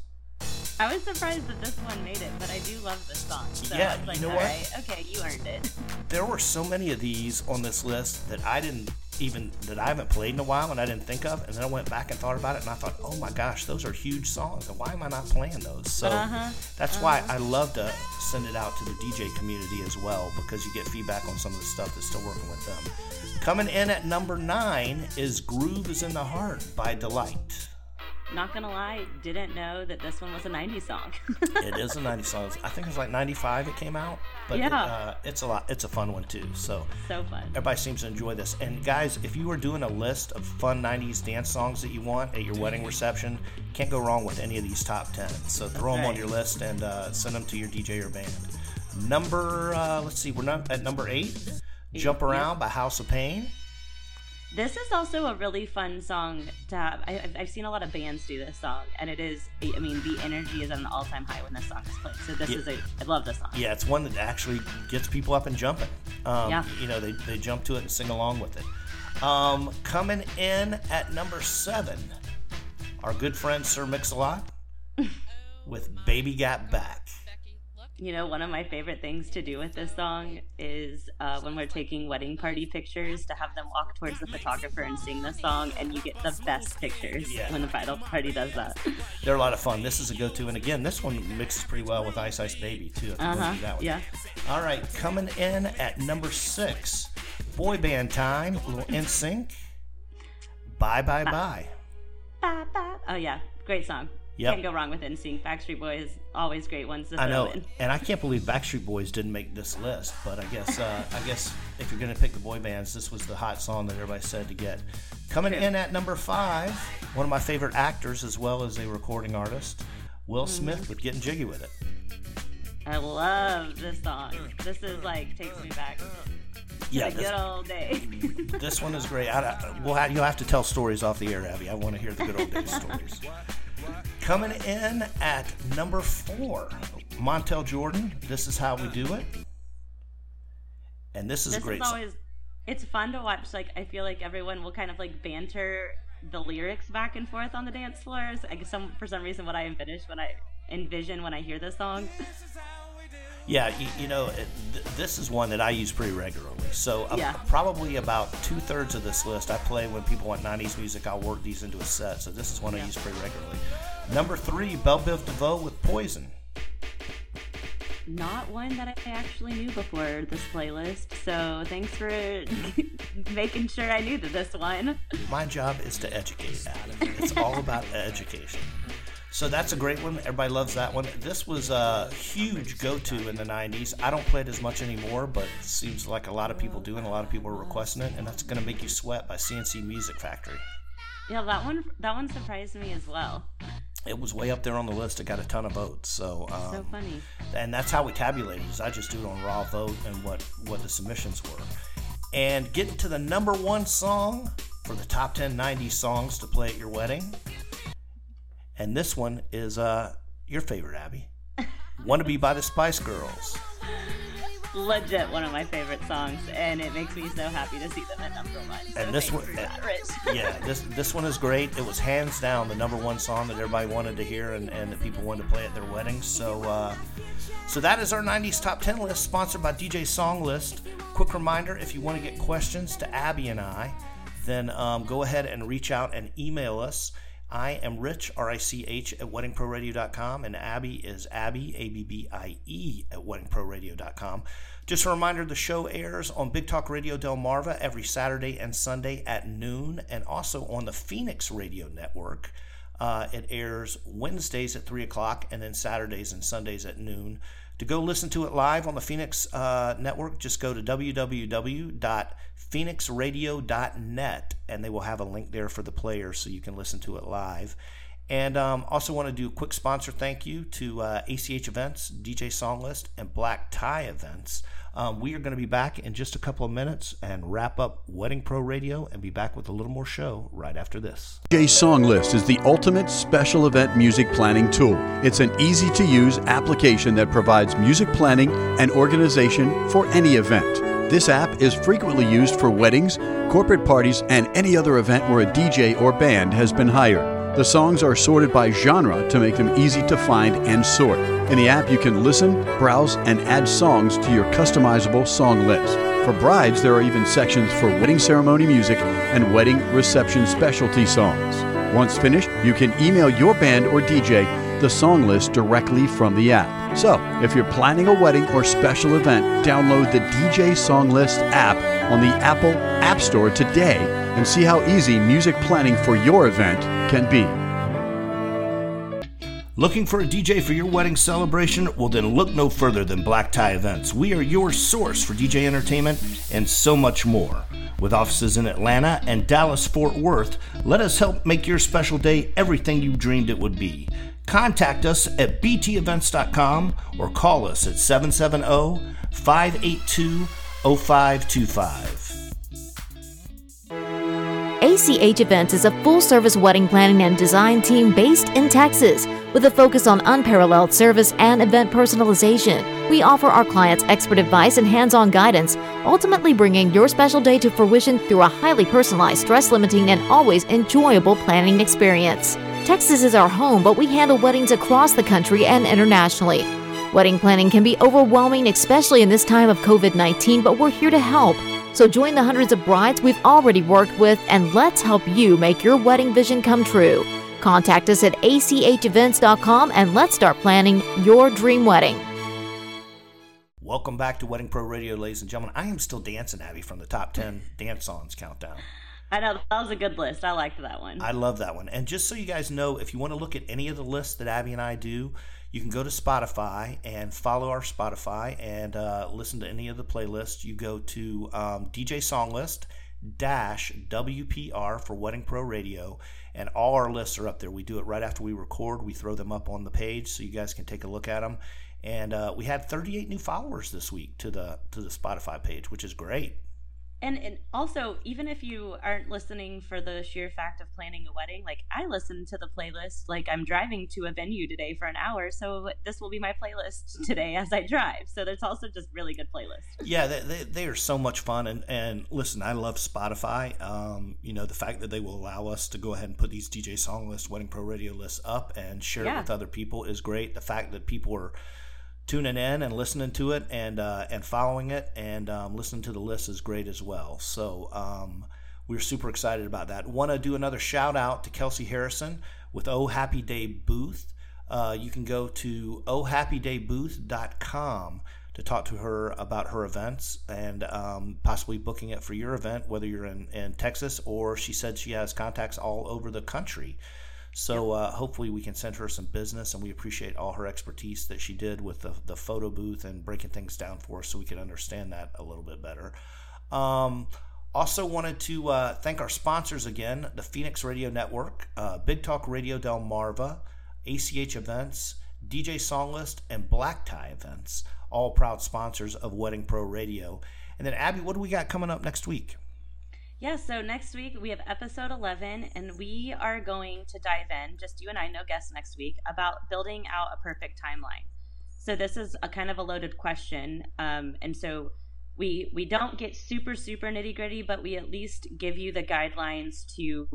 I was surprised that this one made it, but I do love this song. So Yeah, I was like, you know "All what? right, okay, you earned it. There were so many of these on this list that I didn't even that I haven't played in a while and I didn't think of and then I went back and thought about it and I thought, "Oh my gosh, those are huge songs and why am I not playing those?" So Uh-huh, that's why I love to send it out to the DJ community as well because you get feedback on some of the stuff that's still working with them. Coming in at number 9 is Groove is in the Heart by Deee-Lite. Not gonna lie, didn't know that this one was a 90s song. it is a 90 song. I think it's like 95 it came out, but it, Yeah. uh, it's a lot it's a fun one too. So so fun. everybody seems to enjoy this. And guys, if you are doing a list of fun 90s dance songs that you want at your wedding reception, can't go wrong with any of these top 10. So throw them on your list and uh, send them to your DJ or band. Number, uh, let's see, we're not at number eight. Jump Around by House of Pain. This is also a really fun song to have. I, I've- I've seen a lot of bands do this song, and it is. I mean, the energy is at an all-time high when this song is played. So this Yeah. is a. I love this song. Yeah, it's one that actually gets people up and jumping. Um, Yeah. You know, they, they jump to it and sing along with it. Um, coming in at number seven, our good friend Sir Mix-a-Lot with Baby Got Back. You know, one of my favorite things to do with this song is uh, when we're taking wedding party pictures to have them walk towards the photographer and sing the song, and you get the best pictures Yeah. when the bridal party does that. They're a lot of fun. This is a go-to, and again, this one mixes pretty well with Ice Ice Baby too. If Uh wanna huh. that one. Yeah. All right, coming in at number six, boy band time, little NSYNC. Bye bye bye. Ba, ba. Oh yeah, great song. Yep. Can't go wrong with NSYNC. Backstreet Boys, always great ones to I know, in. and I can't believe Backstreet Boys didn't make this list. But I guess, uh, I guess if you're gonna pick the boy bands, this was the hot song that everybody said to get. Coming in at number five, one of my favorite actors as well as a recording artist, Will Mm-hmm. Smith with "Getting Jiggy with It." I love this song. This is like takes me back Yeah, this, good old days. this one is great. I, I, we'll have, you'll have to tell stories off the air, Abby. I want to hear the good old days stories. Coming in at number four, Montel Jordan. This is how we do it, and this is this great. is always it's fun to watch like i feel like everyone will kind of like banter the lyrics back and forth on the dance floors I guess some for some reason what i envision when i envision when i hear this song Yeah, you, you know, th- this is one that I use pretty regularly. So uh, Yeah. probably about two thirds of this list I play when people want '90s music. I'll work these into a set. So this is one I use pretty regularly. Number three, Belle Biv DeVoe with Poison. not one that i actually knew before this playlist so thanks for making sure i knew that this one My job is to educate, Adam. It's all about education. So that's a great one. Everybody loves that one. This was a huge go-to in the '90s. I don't play it as much anymore, but it seems like a lot of people do, and a lot of people are requesting it. And that's "Gonna Make You Sweat" by C+C Music Factory. yeah that one that one surprised me as well It was way up there on the list. It got a ton of votes. So, um, so funny and that's how we tabulated. Is I just do it on raw vote and what what the submissions were, and getting to the number one song for the top 10 90s songs to play at your wedding. And this one is uh your favorite, Abby. "Wannabe" by the Spice Girls. legit one of my favorite songs and it makes me so happy to see them at number one so And this one- that, yeah, this this one is great. It was hands down the number one song that everybody wanted to hear and, and that people wanted to play at their weddings. So uh, so that is our 90s top 10 list sponsored by DJ Song List. Quick reminder if you want to get questions to Abby and I, then um, go ahead and reach out and email us. I am Rich, R I C H, at weddingproradio.com, and Abby is Abby, A B B I E, at weddingproradio.com. Just a reminder the show airs on Big Talk Radio Delmarva every Saturday and Sunday at noon, and also on the Phoenix Radio Network. Uh, it airs Wednesdays at 3 o'clock and then Saturdays and Sundays at noon. To go listen to it live on the Phoenix uh, Network, just go to www.phoenixradio.net and they will have a link there for the player so you can listen to it live. And um, also want to do a quick sponsor thank you to uh, ACH Events, DJ Song List, and Black Tie Events. Um, we are going to be back in just a couple of minutes and wrap up Wedding Pro Radio and be back with a little more show right after this. DJ Song List is the ultimate special event music planning tool. It's an easy to use application that provides music planning and organization for any event. This app is frequently used for weddings, corporate parties, and any other event where a DJ or band has been hired. The songs are sorted by genre to make them easy to find and sort. In the app, you can listen, browse, and add songs to your customizable song list. For brides, there are even sections for wedding ceremony music and wedding reception specialty songs. Once finished, you can email your band or DJ the song list directly from the app. So, if you're planning a wedding or special event, download the DJ Song List app on the Apple App Store today and see how easy music planning for your event can be. Looking for a DJ for your wedding celebration? Well, then look no further than Black Tie Events. We are your source for DJ entertainment and so much more. With offices in Atlanta and Dallas Fort Worth, let us help make your special day everything you dreamed it would be. Contact us at btevents.com or call us at 770 582 0525. ACH Events is a full service wedding planning and design team based in Texas with a focus on unparalleled service and event personalization. We offer our clients expert advice and hands on guidance, ultimately bringing your special day to fruition through a highly personalized, stress limiting, and always enjoyable planning experience. Texas is our home, but we handle weddings across the country and internationally. Wedding planning can be overwhelming, especially in this time of COVID 19, but we're here to help. So join the hundreds of brides we've already worked with and let's help you make your wedding vision come true. Contact us at achevents.com and let's start planning your dream wedding. Welcome back to Wedding Pro Radio, ladies and gentlemen. I am still dancing, Abby, from the top 10 dance songs countdown. I know that was a good list. I liked that one. I love that one. And just so you guys know, if you want to look at any of the lists that Abby and I do, you can go to Spotify and follow our Spotify and uh, listen to any of the playlists. You go to um, DJ Song List dash WPR for Wedding Pro Radio, and all our lists are up there. We do it right after we record. We throw them up on the page so you guys can take a look at them. And uh, we had 38 new followers this week to the to the Spotify page, which is great and and also even if you aren't listening for the sheer fact of planning a wedding like i listen to the playlist. Like i'm driving to a venue today for an hour so this will be my playlist today as i drive. So there's also just really good playlists. Yeah they, they, they are so much fun. And and listen i love spotify. Um, you know the fact that they will allow us to go ahead and put these dj song lists wedding pro radio lists up and share yeah. it with other people is great. The fact that people are tuning in and listening to it and uh, and following it and um, listening to the list is great as well. So um, we're super excited about that. Want to do another shout out to Kelsey Harrison with Oh Happy Day Booth. Uh, you can go to ohhappydaybooth.com to talk to her about her events and um, possibly booking it for your event, whether you're in, in Texas or she said she has contacts all over the country. So uh, hopefully we can send her some business, and we appreciate all her expertise that she did with the, the photo booth and breaking things down for us so we can understand that a little bit better. Um, also wanted to uh, thank our sponsors again, the Phoenix Radio Network, uh, Big Talk Radio Delmarva, ACH Events, DJ Songlist, and Black Tie Events, all proud sponsors of Wedding Pro Radio. And then Abby, what do we got coming up next week? Yeah, so next week we have episode 11, and we are going to dive in, just you and I, no guests next week, about building out a perfect timeline. So this is a kind of a loaded question. Um, and so we we don't get super, super nitty gritty, but we at least give you the guidelines to,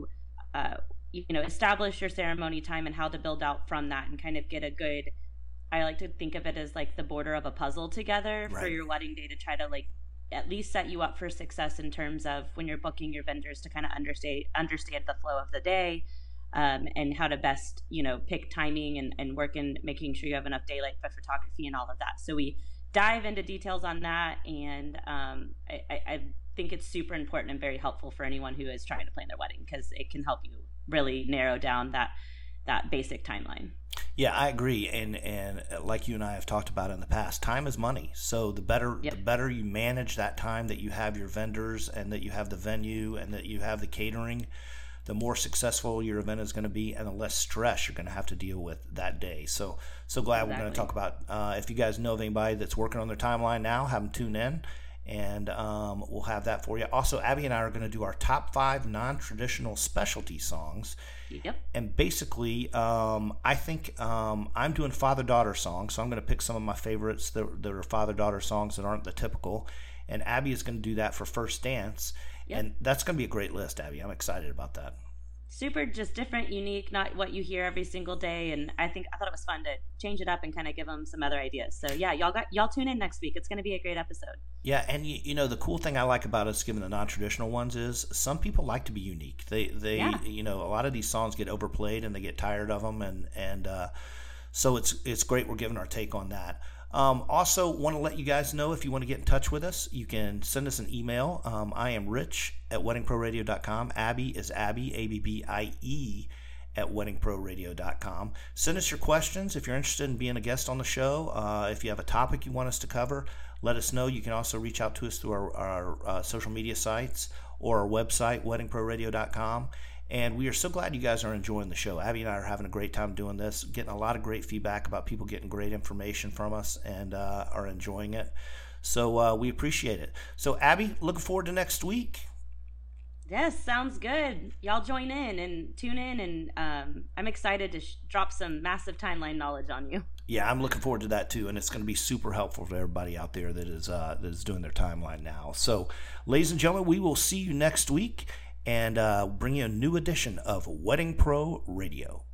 uh, you know, establish your ceremony time and how to build out from that and kind of get a good, I like to think of it as like the border of a puzzle together right. for your wedding day to try to like at least set you up for success in terms of when you're booking your vendors to kind of understand understand the flow of the day um, and how to best you know pick timing and, and work in making sure you have enough daylight for photography and all of that. So we dive into details on that and um, I, I, think it's super important and very helpful for anyone who is trying to plan their wedding because it can help you really narrow down that that basic timeline yeah, I agree, and and like you and I have talked about in the past, time is money. So the better yep. the better you manage that time that you have your vendors and that you have the venue and that you have the catering, the more successful your event is going to be, and the less stress you're going to have to deal with that day. So so glad exactly. we're going to talk about. Uh, if you guys know of anybody that's working on their timeline now, have them tune in and um, we'll have that for you. Also, Abby and I are going to do our top five non traditional specialty songs. Yep. And basically, um, I think um, I'm doing father daughter songs, so I'm going to pick some of my favorites that, that are father daughter songs that aren't the typical. And Abby is going to do that for first dance. Yep. And that's going to be a great list, Abby. I'm excited about that super just different unique not what you hear every single day and i think i thought it was fun to change it up and kind of give them some other ideas. So yeah y'all got y'all tune in next week. It's going to be a great episode. Yeah and you, you know the cool thing i like about us giving the non-traditional ones is some people like to be unique. They they yeah. you know a lot of these songs get overplayed and they get tired of them and and uh, so it's it's great we're giving our take on that um, also, want to let you guys know if you want to get in touch with us, you can send us an email. Um, I am Rich at weddingproradio.com. Abby is Abby, A B B I E, at weddingproradio.com. Send us your questions if you're interested in being a guest on the show. Uh, if you have a topic you want us to cover, let us know. You can also reach out to us through our, our uh, social media sites or our website, weddingproradio.com. And we are so glad you guys are enjoying the show. Abby and I are having a great time doing this, getting a lot of great feedback about people getting great information from us and uh, are enjoying it. So uh, we appreciate it. So, Abby, looking forward to next week. Yes, sounds good. Y'all join in and tune in, and um, I'm excited to sh- drop some massive timeline knowledge on you. Yeah, I'm looking forward to that too, and it's going to be super helpful for everybody out there that is uh, that is doing their timeline now. So, ladies and gentlemen, we will see you next week and uh, bring you a new edition of Wedding Pro Radio.